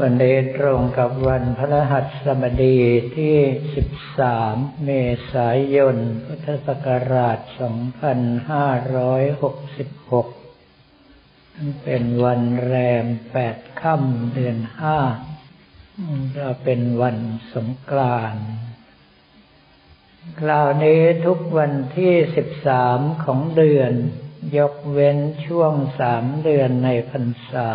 วันนี้ตรงกับวันพระหัสบดีที่ 13 เมษายน พุทธศักราช 2566 เป็นวันแรม 8 ค่ำเดือน5ก็เป็นวันสงกรานต์คราวนี้ทุกวันที่ 13 ของเดือน ยกเว้นช่วงสามเดือนในพรรษา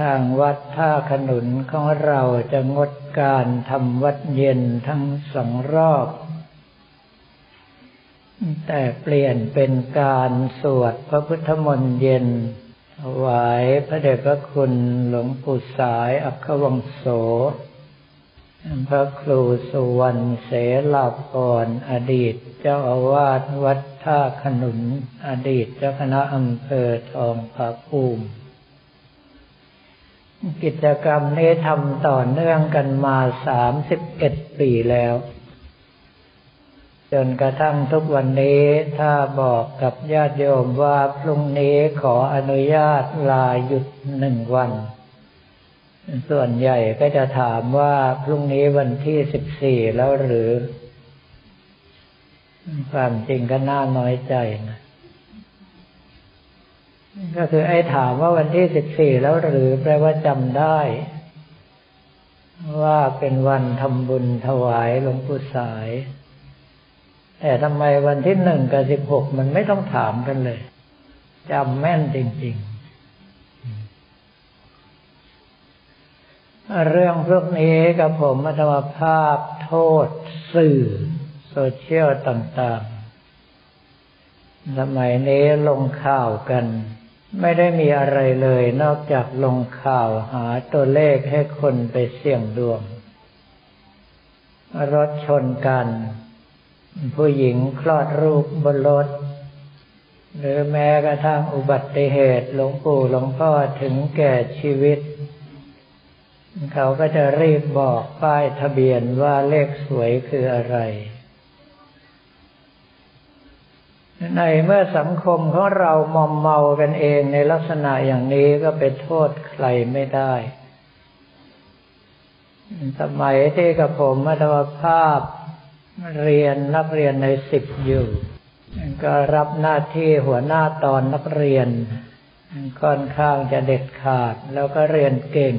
ทางวัดท่าขนุนของเราจะงดการทำวัดเย็นทั้งสองรอบ แต่เปลี่ยนเป็นการสวดพระพุทธมนต์เย็นถวายพระเดชพระคุณหลวงปู่สายอัควังโส พระครูสุวรรณเสลาภรอดีตเจ้าอาวาสวัดท่าขนุน อดีตเจ้าคณะอำเภอทองผาภูมิ กิจกรรมนี้ทำต่อเนื่องกันมาสามสิบเอ็ดปีแล้ว จนกระทั่งทุกวันนี้ถ้าบอกกับญาติโยมว่าพรุ่งนี้ขออนุญาตลาหยุดหนึ่งวัน ส่วนใหญ่ก็จะถามว่าพรุ่งนี้วันที่สิบสี่แล้วหรือ ความจริงก็น่าน้อยใจนะ ก็คือไอ้ถามว่าวันที่สิบสี่แล้วหรือแปลว่าจำได้ ว่าเป็นวันทำบุญถวายหลวงปู่สาย แต่ทำไมวันที่หนึ่งกับสิบหกมันไม่ต้องถามกันเลยจำแม่นจริง ๆ เรื่องพวกนี้กับผมมัธรรมภาพโทษสื่อ โซเชียลต่าง ๆ สมัยนี้ลงข่าวกัน ไม่ได้มีอะไรเลยนอกจากลงข่าวหาตัวเลขให้คนไปเสี่ยงดวง รถชนกัน ผู้หญิงคลอดลูกบนรถ หรือแม้กระทั่งอุบัติเหตุหลวงปู่หลวงพ่อถึงแก่ชีวิต เขาก็จะรีบบอกป้ายทะเบียนว่าเลขสวยคืออะไร ในเมื่อสังคมของเรามอมเมากันเองในลักษณะอย่างนี้ก็ไปโทษใครไม่ได้ สมัยที่กับผมมัธยภาพเรียนนักเรียนในสิบอยู่ ก็รับหน้าที่หัวหน้าตอนนักเรียน ค่อนข้างจะเด็ดขาดแล้วก็เรียนเก่ง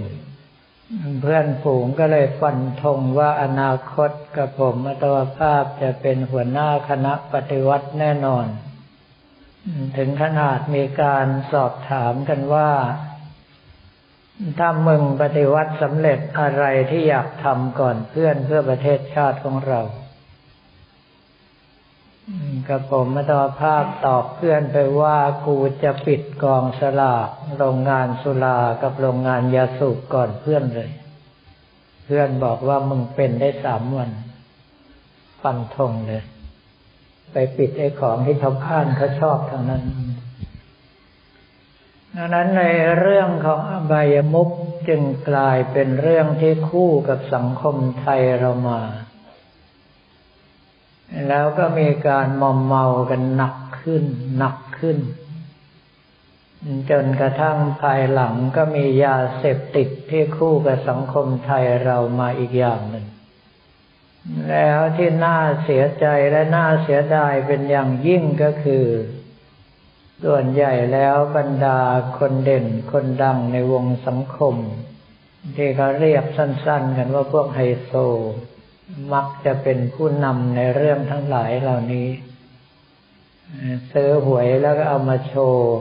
เพื่อนฝูงก็เลยฟันธงว่าอนาคตกับผมอัตวภาพจะเป็นหัวหน้าคณะปฏิวัติแน่นอน ถึงขนาดมีการสอบถามกันว่า ถ้ามึงปฏิวัติสำเร็จอะไรที่อยากทำก่อนเพื่อนเพื่อประเทศชาติของเรา กับผมมาตอภาพตอบเพื่อนไปว่ากูจะปิดกองสลากโรงงานสุรา กับโรงงานยาสูบก่อนเพื่อนเลย เพื่อนบอกว่ามึงเป็นได้สามวันฟันธงเลย ไปปิดไอ้ของที่ชาวบ้านเขาชอบทางนั้นดังนั้นในเรื่องของอบายมุกจึงกลายเป็นเรื่องที่คู่กับสังคมไทยเรามา แล้วก็มีการมอมเมากันหนักขึ้น หนักขึ้น จนกระทั่งภายหลังก็มียาเสพติดที่คู่กับสังคมไทยเรามาอีกอย่างหนึ่ง แล้วที่น่าเสียใจและน่าเสียดายเป็นอย่างยิ่งก็คือ ส่วนใหญ่แล้วบรรดาคนเด่นคนดังในวงสังคม ที่เขาเรียกสั้น ๆ กันว่าพวกไฮโซ มักจะเป็นผู้นำในเรื่องทั้งหลายเหล่านี้ซื้อหวยแล้วก็เอามาโชว์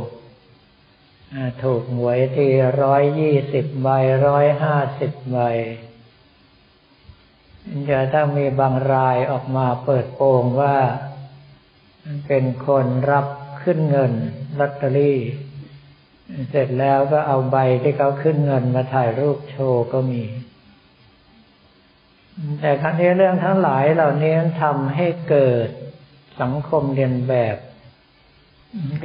ถูกหวยทีร้อยยี่สิบใบร้อยห้าสิบใบจะถ้ามีบางรายออกมาเปิดโปงว่า เป็นคนรับขึ้นเงินลอตเตอรี่ เสร็จแล้วก็เอาใบที่เขาขึ้นเงินมาถ่ายรูปโชว์ก็มี แต่ครั้งนี้เรื่องทั้งหลายเหล่านี้ทำให้เกิดสังคมเรียนแบบ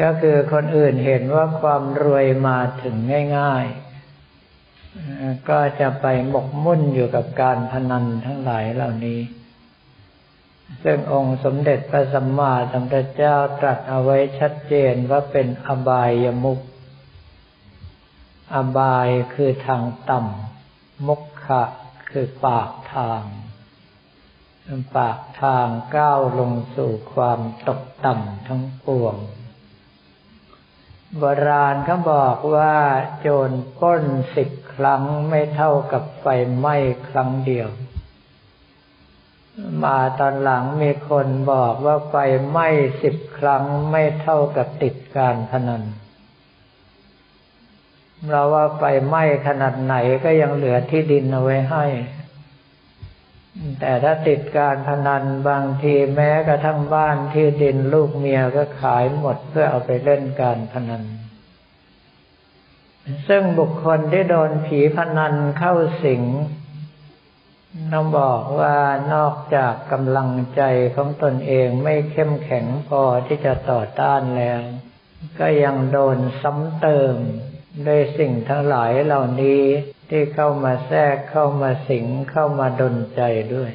ก็คือคนอื่นเห็นว่าความรวยมาถึงง่าย ๆ ก็จะไปหมกมุ่นอยู่กับการพนันทั้งหลายเหล่านี้ ซึ่งองค์สมเด็จพระสัมมาสัมพุทธเจ้าตรัสเอาไว้ชัดเจนว่าเป็นอบายมุก อบายคือทางต่ำมุขขะ คือปากทางปากทางก้าวลงสู่ความตกต่ำทั้งปวงโบราณเขาบอกว่าโจรป้นสิบครั้งไม่เท่ากับไฟไหม้ครั้งเดียว มาตอนหลังมีคนบอกว่าไฟไหม้สิบครั้งไม่เท่ากับติดการพนัน เราว่าไฟไหม้ขนาดไหนก็ยังเหลือที่ดินเอาไว้ให้ แต่ถ้าติดการพนันบางทีแม้กระทั่งบ้านที่ดินลูกเมียก็ขายหมดเพื่อเอาไปเล่นการพนัน ซึ่งบุคคลที่โดนผีพนันเข้าสิงต้องบอกว่านอกจากกำลังใจของตนเองไม่เข้มแข็งพอที่จะต่อต้านแล้ว ก็ยังโดนซ้ำเติม ด้วยสิ่งทั้งหลายเหล่านี้ที่เข้ามาแทรกเข้ามาสิงเข้ามาดนใจด้วย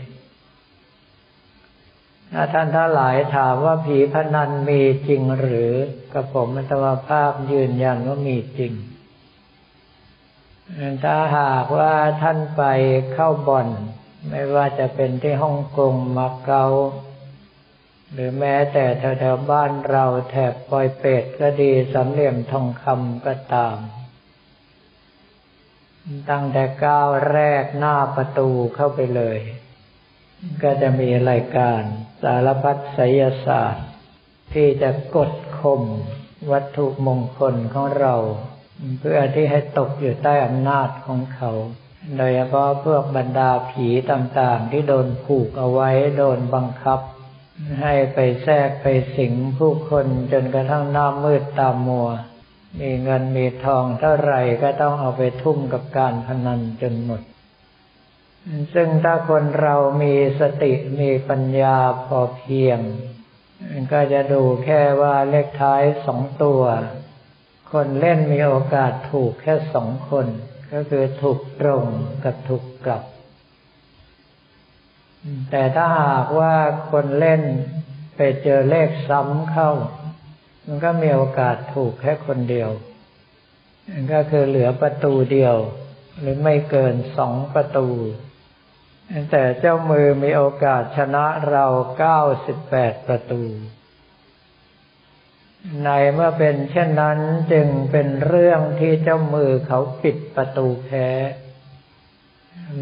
ถ้าท่านทั้งหลายถามว่าผีพนันมีจริงหรือกับผมอัตวภาพยืนยันว่ามีจริงถ้าหากว่าท่านไปเข้าบ่อน ไม่ว่าจะเป็นที่ฮ่องกงมาเก๊า หรือแม้แต่แถวๆบ้านเราแถบปอยเป็ดก็ดีสำเหลี่ยมทองคำก็ตาม ตั้งแต่ก้าวแรกหน้าประตูเข้าไปเลย ก็จะมีรายการสารพัดไสยศาสตร์ ที่จะกดข่มวัตถุมงคลของเรา เพื่อที่ให้ตกอยู่ใต้อำนาจของเขา โดยเฉพาะพวกบรรดาผีต่างๆที่โดนผูกเอาไว้โดนบังคับ ให้ไปแทรกไปสิงผู้คนจนกระทั่งหน้ามืดตามัว มีเงินมีทองเท่าไหร่ก็ต้องเอาไปทุ่มกับการพนันจนหมด ซึ่งถ้าคนเรามีสติมีปัญญาพอเพียง ก็จะดูแค่ว่าเลขท้ายสองตัว คนเล่นมีโอกาสถูกแค่สองคน ก็คือถูกตรงกับถูกกลับ แต่ถ้าหากว่าคนเล่นไปเจอเลขซ้ำเข้า มันก็มีโอกาสถูกแค่คนเดียวก็คือเหลือประตูเดียว หรือไม่เกินสองประตู แต่เจ้ามือมีโอกาสชนะเราเก้าสิบแปดประตู ในเมื่อเป็นเช่นนั้นจึงเป็นเรื่องที่เจ้ามือเขาปิดประตูแพ้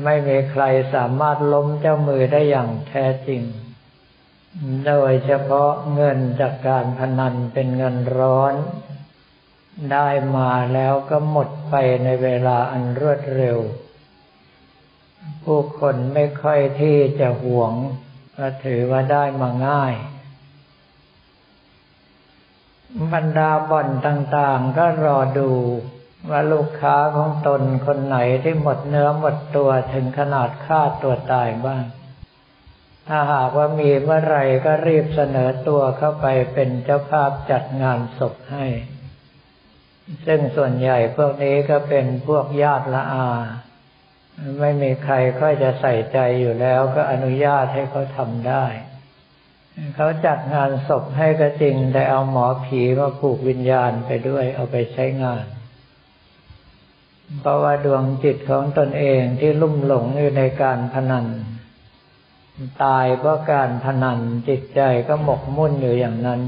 ไม่มีใครสามารถล้มเจ้ามือได้อย่างแท้จริง โดยเฉพาะเงินจากการพนันเป็นเงินร้อน ได้มาแล้วก็หมดไปในเวลาอันรวดเร็ว ผู้คนไม่ค่อยที่จะหวงก็ถือว่าได้มาง่ายบรรดาบ่อนต่างๆก็รอดู ว่าลูกค้าของตนคนไหนที่หมดเนื้อหมดตัวถึงขนาดฆ่าตัวตายบ้าง ถ้าหากว่ามีเมื่อไรก็รีบเสนอตัวเข้าไปเป็นเจ้าภาพจัดงานศพให้ ซึ่งส่วนใหญ่พวกนี้ก็เป็นพวกญาติละอา ไม่มีใครค่อยจะใส่ใจอยู่แล้วก็อนุญาตให้เขาทำได้ เขาจัดงานศพให้ก็จริงแต่เอาหมอผีมาผูกวิญญาณไปด้วยเอาไปใช้งาน เพราะว่าดวงจิตของตนเองที่ลุ่มหลงอยู่ในการพนัน ตายเพราะการพนันจิตใจก็หมกมุ่นอยู่อย่างนั้น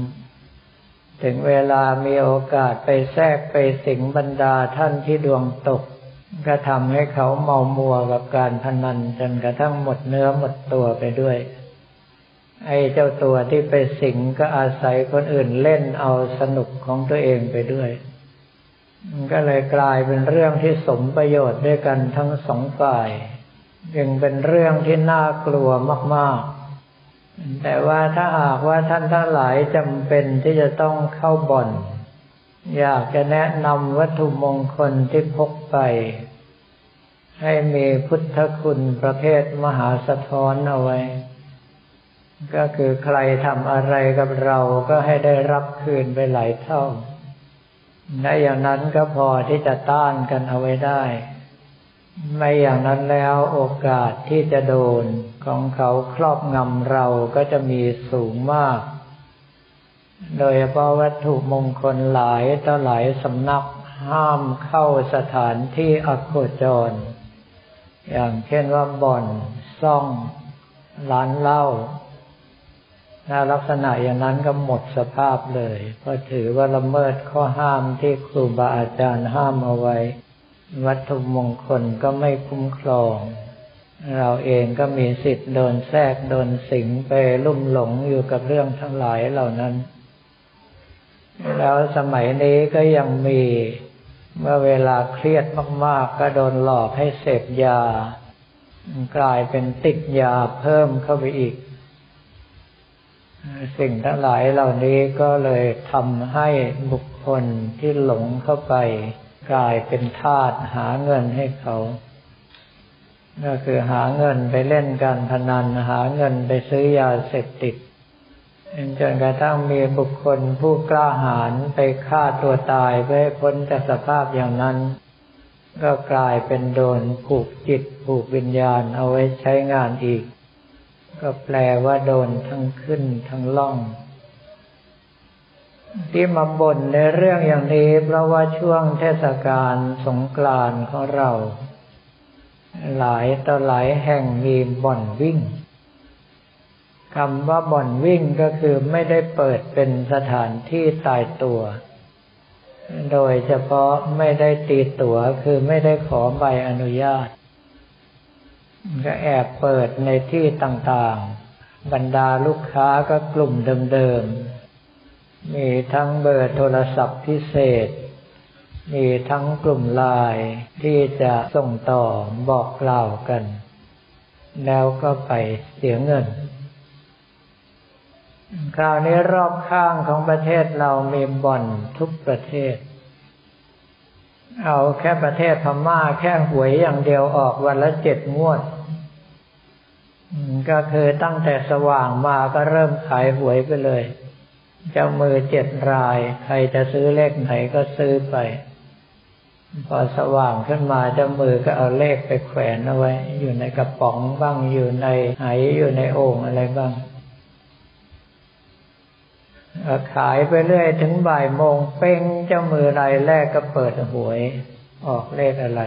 ถึงเวลามีโอกาสไปแทรกไปสิงบรรดาท่านที่ดวงตก ก็ทำให้เขาเมามัวกับการพนันจนกระทั่งหมดเนื้อหมดตัวไปด้วย ไอ้เจ้าตัวที่ไปสิงก็อาศัยคนอื่นเล่นเอาสนุกของตัวเองไปด้วย ก็เลยกลายเป็นเรื่องที่สมประโยชน์ด้วยกันทั้งสองฝ่ายยังเป็นเรื่องที่น่ากลัวมากๆ แต่ว่าถ้าหากว่าท่านทั้งหลายจำเป็นที่จะต้องเข้าบ่อน อยากจะแนะนำวัตถุมงคลที่พกไป ให้มีพุทธคุณประเภทมหาสะท้อนเอาไว้ ก็คือใครทำอะไรกับเราก็ให้ได้รับคืนไปหลายเท่า ในอย่างนั้นก็พอที่จะต้านกันเอาไว้ได้ ไม่อย่างนั้นแล้วโอกาสที่จะโดนของเขาครอบงำเราก็จะมีสูงมาก โดยเฉพาะวัตถุมงคลหลายต่อหลายสำนักห้ามเข้าสถานที่อโคจร อย่างเช่นว่าบ่อนซ่องร้านเหล้า ถ้าลักษณะอย่างนั้นก็หมดสภาพเลยเพราะถือว่าละเมิดข้อห้ามที่ครูบาอาจารย์ห้ามเอาไว้ วัตถุมงคลก็ไม่คุ้มครอง เราเองก็มีสิทธิ์โดนแทรกโดนสิงไปลุ่มหลงอยู่กับเรื่องทั้งหลายเหล่านั้น แล้วสมัยนี้ก็ยังมีเมื่อเวลาเครียดมาก ๆ ก็โดนหลอกให้เสพยา กลายเป็นติดยาเพิ่มเข้าไปอีก สิ่งทั้งหลายเหล่านี้ก็เลยทำให้บุคคลที่หลงเข้าไป กลายเป็นทาสหาเงินให้เขา ก็คือหาเงินไปเล่นการพนันหาเงินไปซื้อยาเสพติดจนกระทั่งมีบุคคลผู้กล้าหาญไปฆ่าตัวตายเพื่อให้พ้นจากสภาพอย่างนั้น ก็กลายเป็นโดนผูกจิตผูกวิญญาณเอาไว้ใช้งานอีก ก็แปลว่าโดนทั้งขึ้นทั้งล่อง ที่มาบ่นในเรื่องอย่างนี้ เพราะว่าช่วงเทศกาลสงกรานต์ของเรา หลายต่อหลายแห่งมีบ่อนวิ่งคำว่าบ่อนวิ่งก็คือไม่ได้เปิดเป็นสถานที่ตายตัว โดยเฉพาะไม่ได้ตีตั๋วคือไม่ได้ขอใบอนุญาต ก็แอบเปิดในที่ต่างๆ บรรดาลูกค้าก็กลุ่มเดิมๆ มีทั้งเบอร์โทรศัพท์พิเศษ มีทั้งกลุ่มไลน์ที่จะส่งต่อบอกกล่าวกัน แล้วก็ไปเสียเงิน คราวนี้รอบข้างของประเทศเรามีบ่อนทุกประเทศเอาแค่ประเทศพม่าแค่หวยอย่างเดียวออกวันละเจ็ดงวด ก็คือตั้งแต่สว่างมาก็เริ่มขายหวยไปเลย เจ้ามือเจ็ดราย ใครจะซื้อเลขไหนก็ซื้อไป พอสว่างขึ้นมาเจ้ามือก็เอาเลขไปแขวนเอาไว้ อยู่ในกระป๋องบ้างอยู่ในไหอยู่ในโอ่งอะไรบ้างขายไปเรื่อยถึงบ่ายโมงเป้งเจ้ามือรายแรกก็เปิดหวย ออกเลขอะไร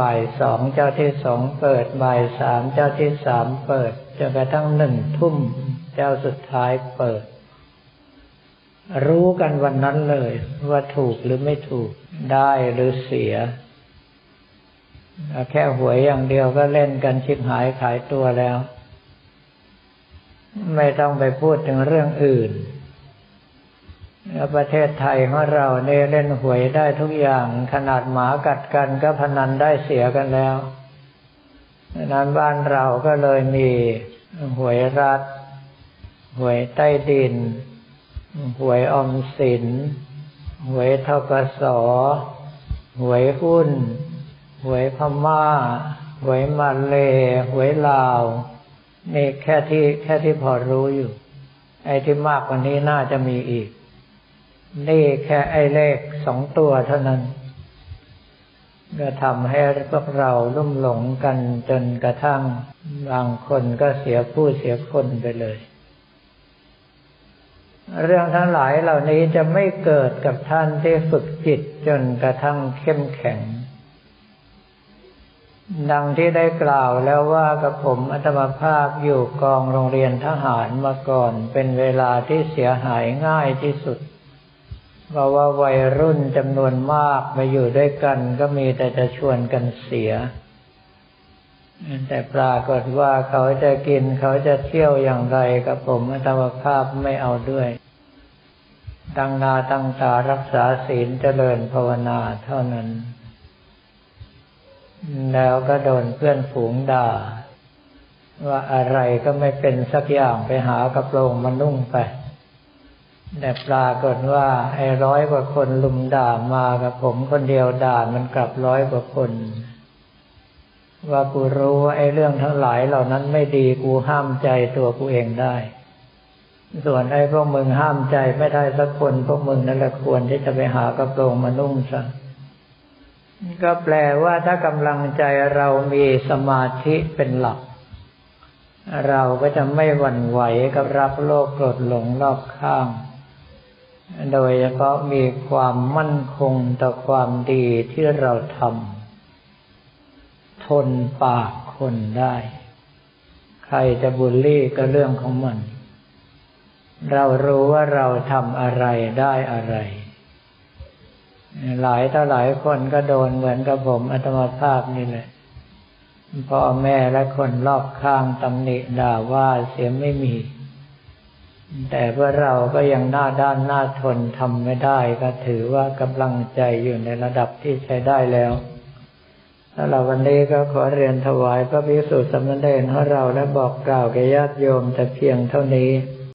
บ่ายสองเจ้าที่สองเปิด บ่ายสามเจ้าที่สามเปิดจนกระทั่งหนึ่งทุ่มเจ้าสุดท้ายเปิด รู้กันวันนั้นเลย ว่าถูกหรือไม่ถูกได้หรือเสีย แค่หวยอย่างเดียวก็เล่นกันชิบหายขายตัวแล้ว ไม่ต้องไปพูดถึงเรื่องอื่น แล้วประเทศไทยของเราเนี่ยเล่นหวยได้ทุกอย่าง ขนาดหมากัดกันก็พนันได้เสียกันแล้วนั้นบ้านเราก็เลยมีหวยรัฐ หวยใต้ดิน หวยอมสิน หวยทกสหวยหุ้น หวยพม่า หวยมาเล หวยลาวนี่แค่ที่แค่ที่พอรู้อยู่ ไอ้ที่มากกว่านี้น่าจะมีอีก นี่แค่ไอเลขสองตัวเท่านั้น ก็ทำให้พวกเราลุ่มหลงกันจนกระทั่งบางคนก็เสียผู้เสียคนไปเลย เรื่องทั้งหลายเหล่านี้จะไม่เกิดกับท่านที่ฝึกจิตจนกระทั่งเข้มแข็ง ดังที่ได้กล่าวแล้วว่ากับผมอัตมาภาพอยู่กองโรงเรียนทหารมาก่อนเป็นเวลาที่เสียหายง่ายที่สุด เพราะว่าวัยรุ่นจำนวนมากมาอยู่ด้วยกันก็มีแต่จะชวนกันเสีย แต่ปรากฏว่าเขาจะกินเขาจะเที่ยวอย่างไรกับผมอัตมภาพไม่เอาด้วยตั้งนาตั้งตารักษาศีลเจริญภาวนาเท่านั้น แล้วก็โดนเพื่อนฝูงด่า ว่าอะไรก็ไม่เป็นสักอย่างไปหากระโปรงมานุ่งไป แต่ปรากฏว่า ไอ้ร้อยกว่าคนลุมด่ามากับผมคนเดียวด่ามันกลับร้อยกว่าคน ว่ากูรู้ว่าไอ้เรื่องทั้งหลายเหล่านั้นไม่ดีกูห้ามใจตัวกูเองได้ ส่วนไอ้พวกมึงห้ามใจไม่ได้สักคน พวกมึงนั่นแหละควรที่จะไปหากระโปรงมานุ่งซะก็แปลว่าถ้ากำลังใจเรามีสมาธิเป็นหลัก เราก็จะไม่หวั่นไหวกับรับโลกโกรธหลงรอบข้าง โดยเฉพาะมีความมั่นคงต่อความดีที่เราทำทนปากคนได้ ใครจะบูลลี่ก็เรื่องของมัน เรารู้ว่าเราทำอะไรได้อะไร หลายต่อหลายคนก็โดนเหมือนกับผมอัตมาภาพนี่แหละพ่อแม่และคนรอบข้างตำหนิด่าว่าเสียไม่มี แต่เมื่อเราก็ยังหน้าด้านหน้าทนทำไม่ได้ก็ถือว่ากำลังใจอยู่ในระดับที่ใช้ได้แล้วสำหรับวันนี้ก็ขอเรียนถวายพระภิกษุสมณเณรของเราและบอกกล่าวแก่ญาติโยมแต่เพียงเท่านี้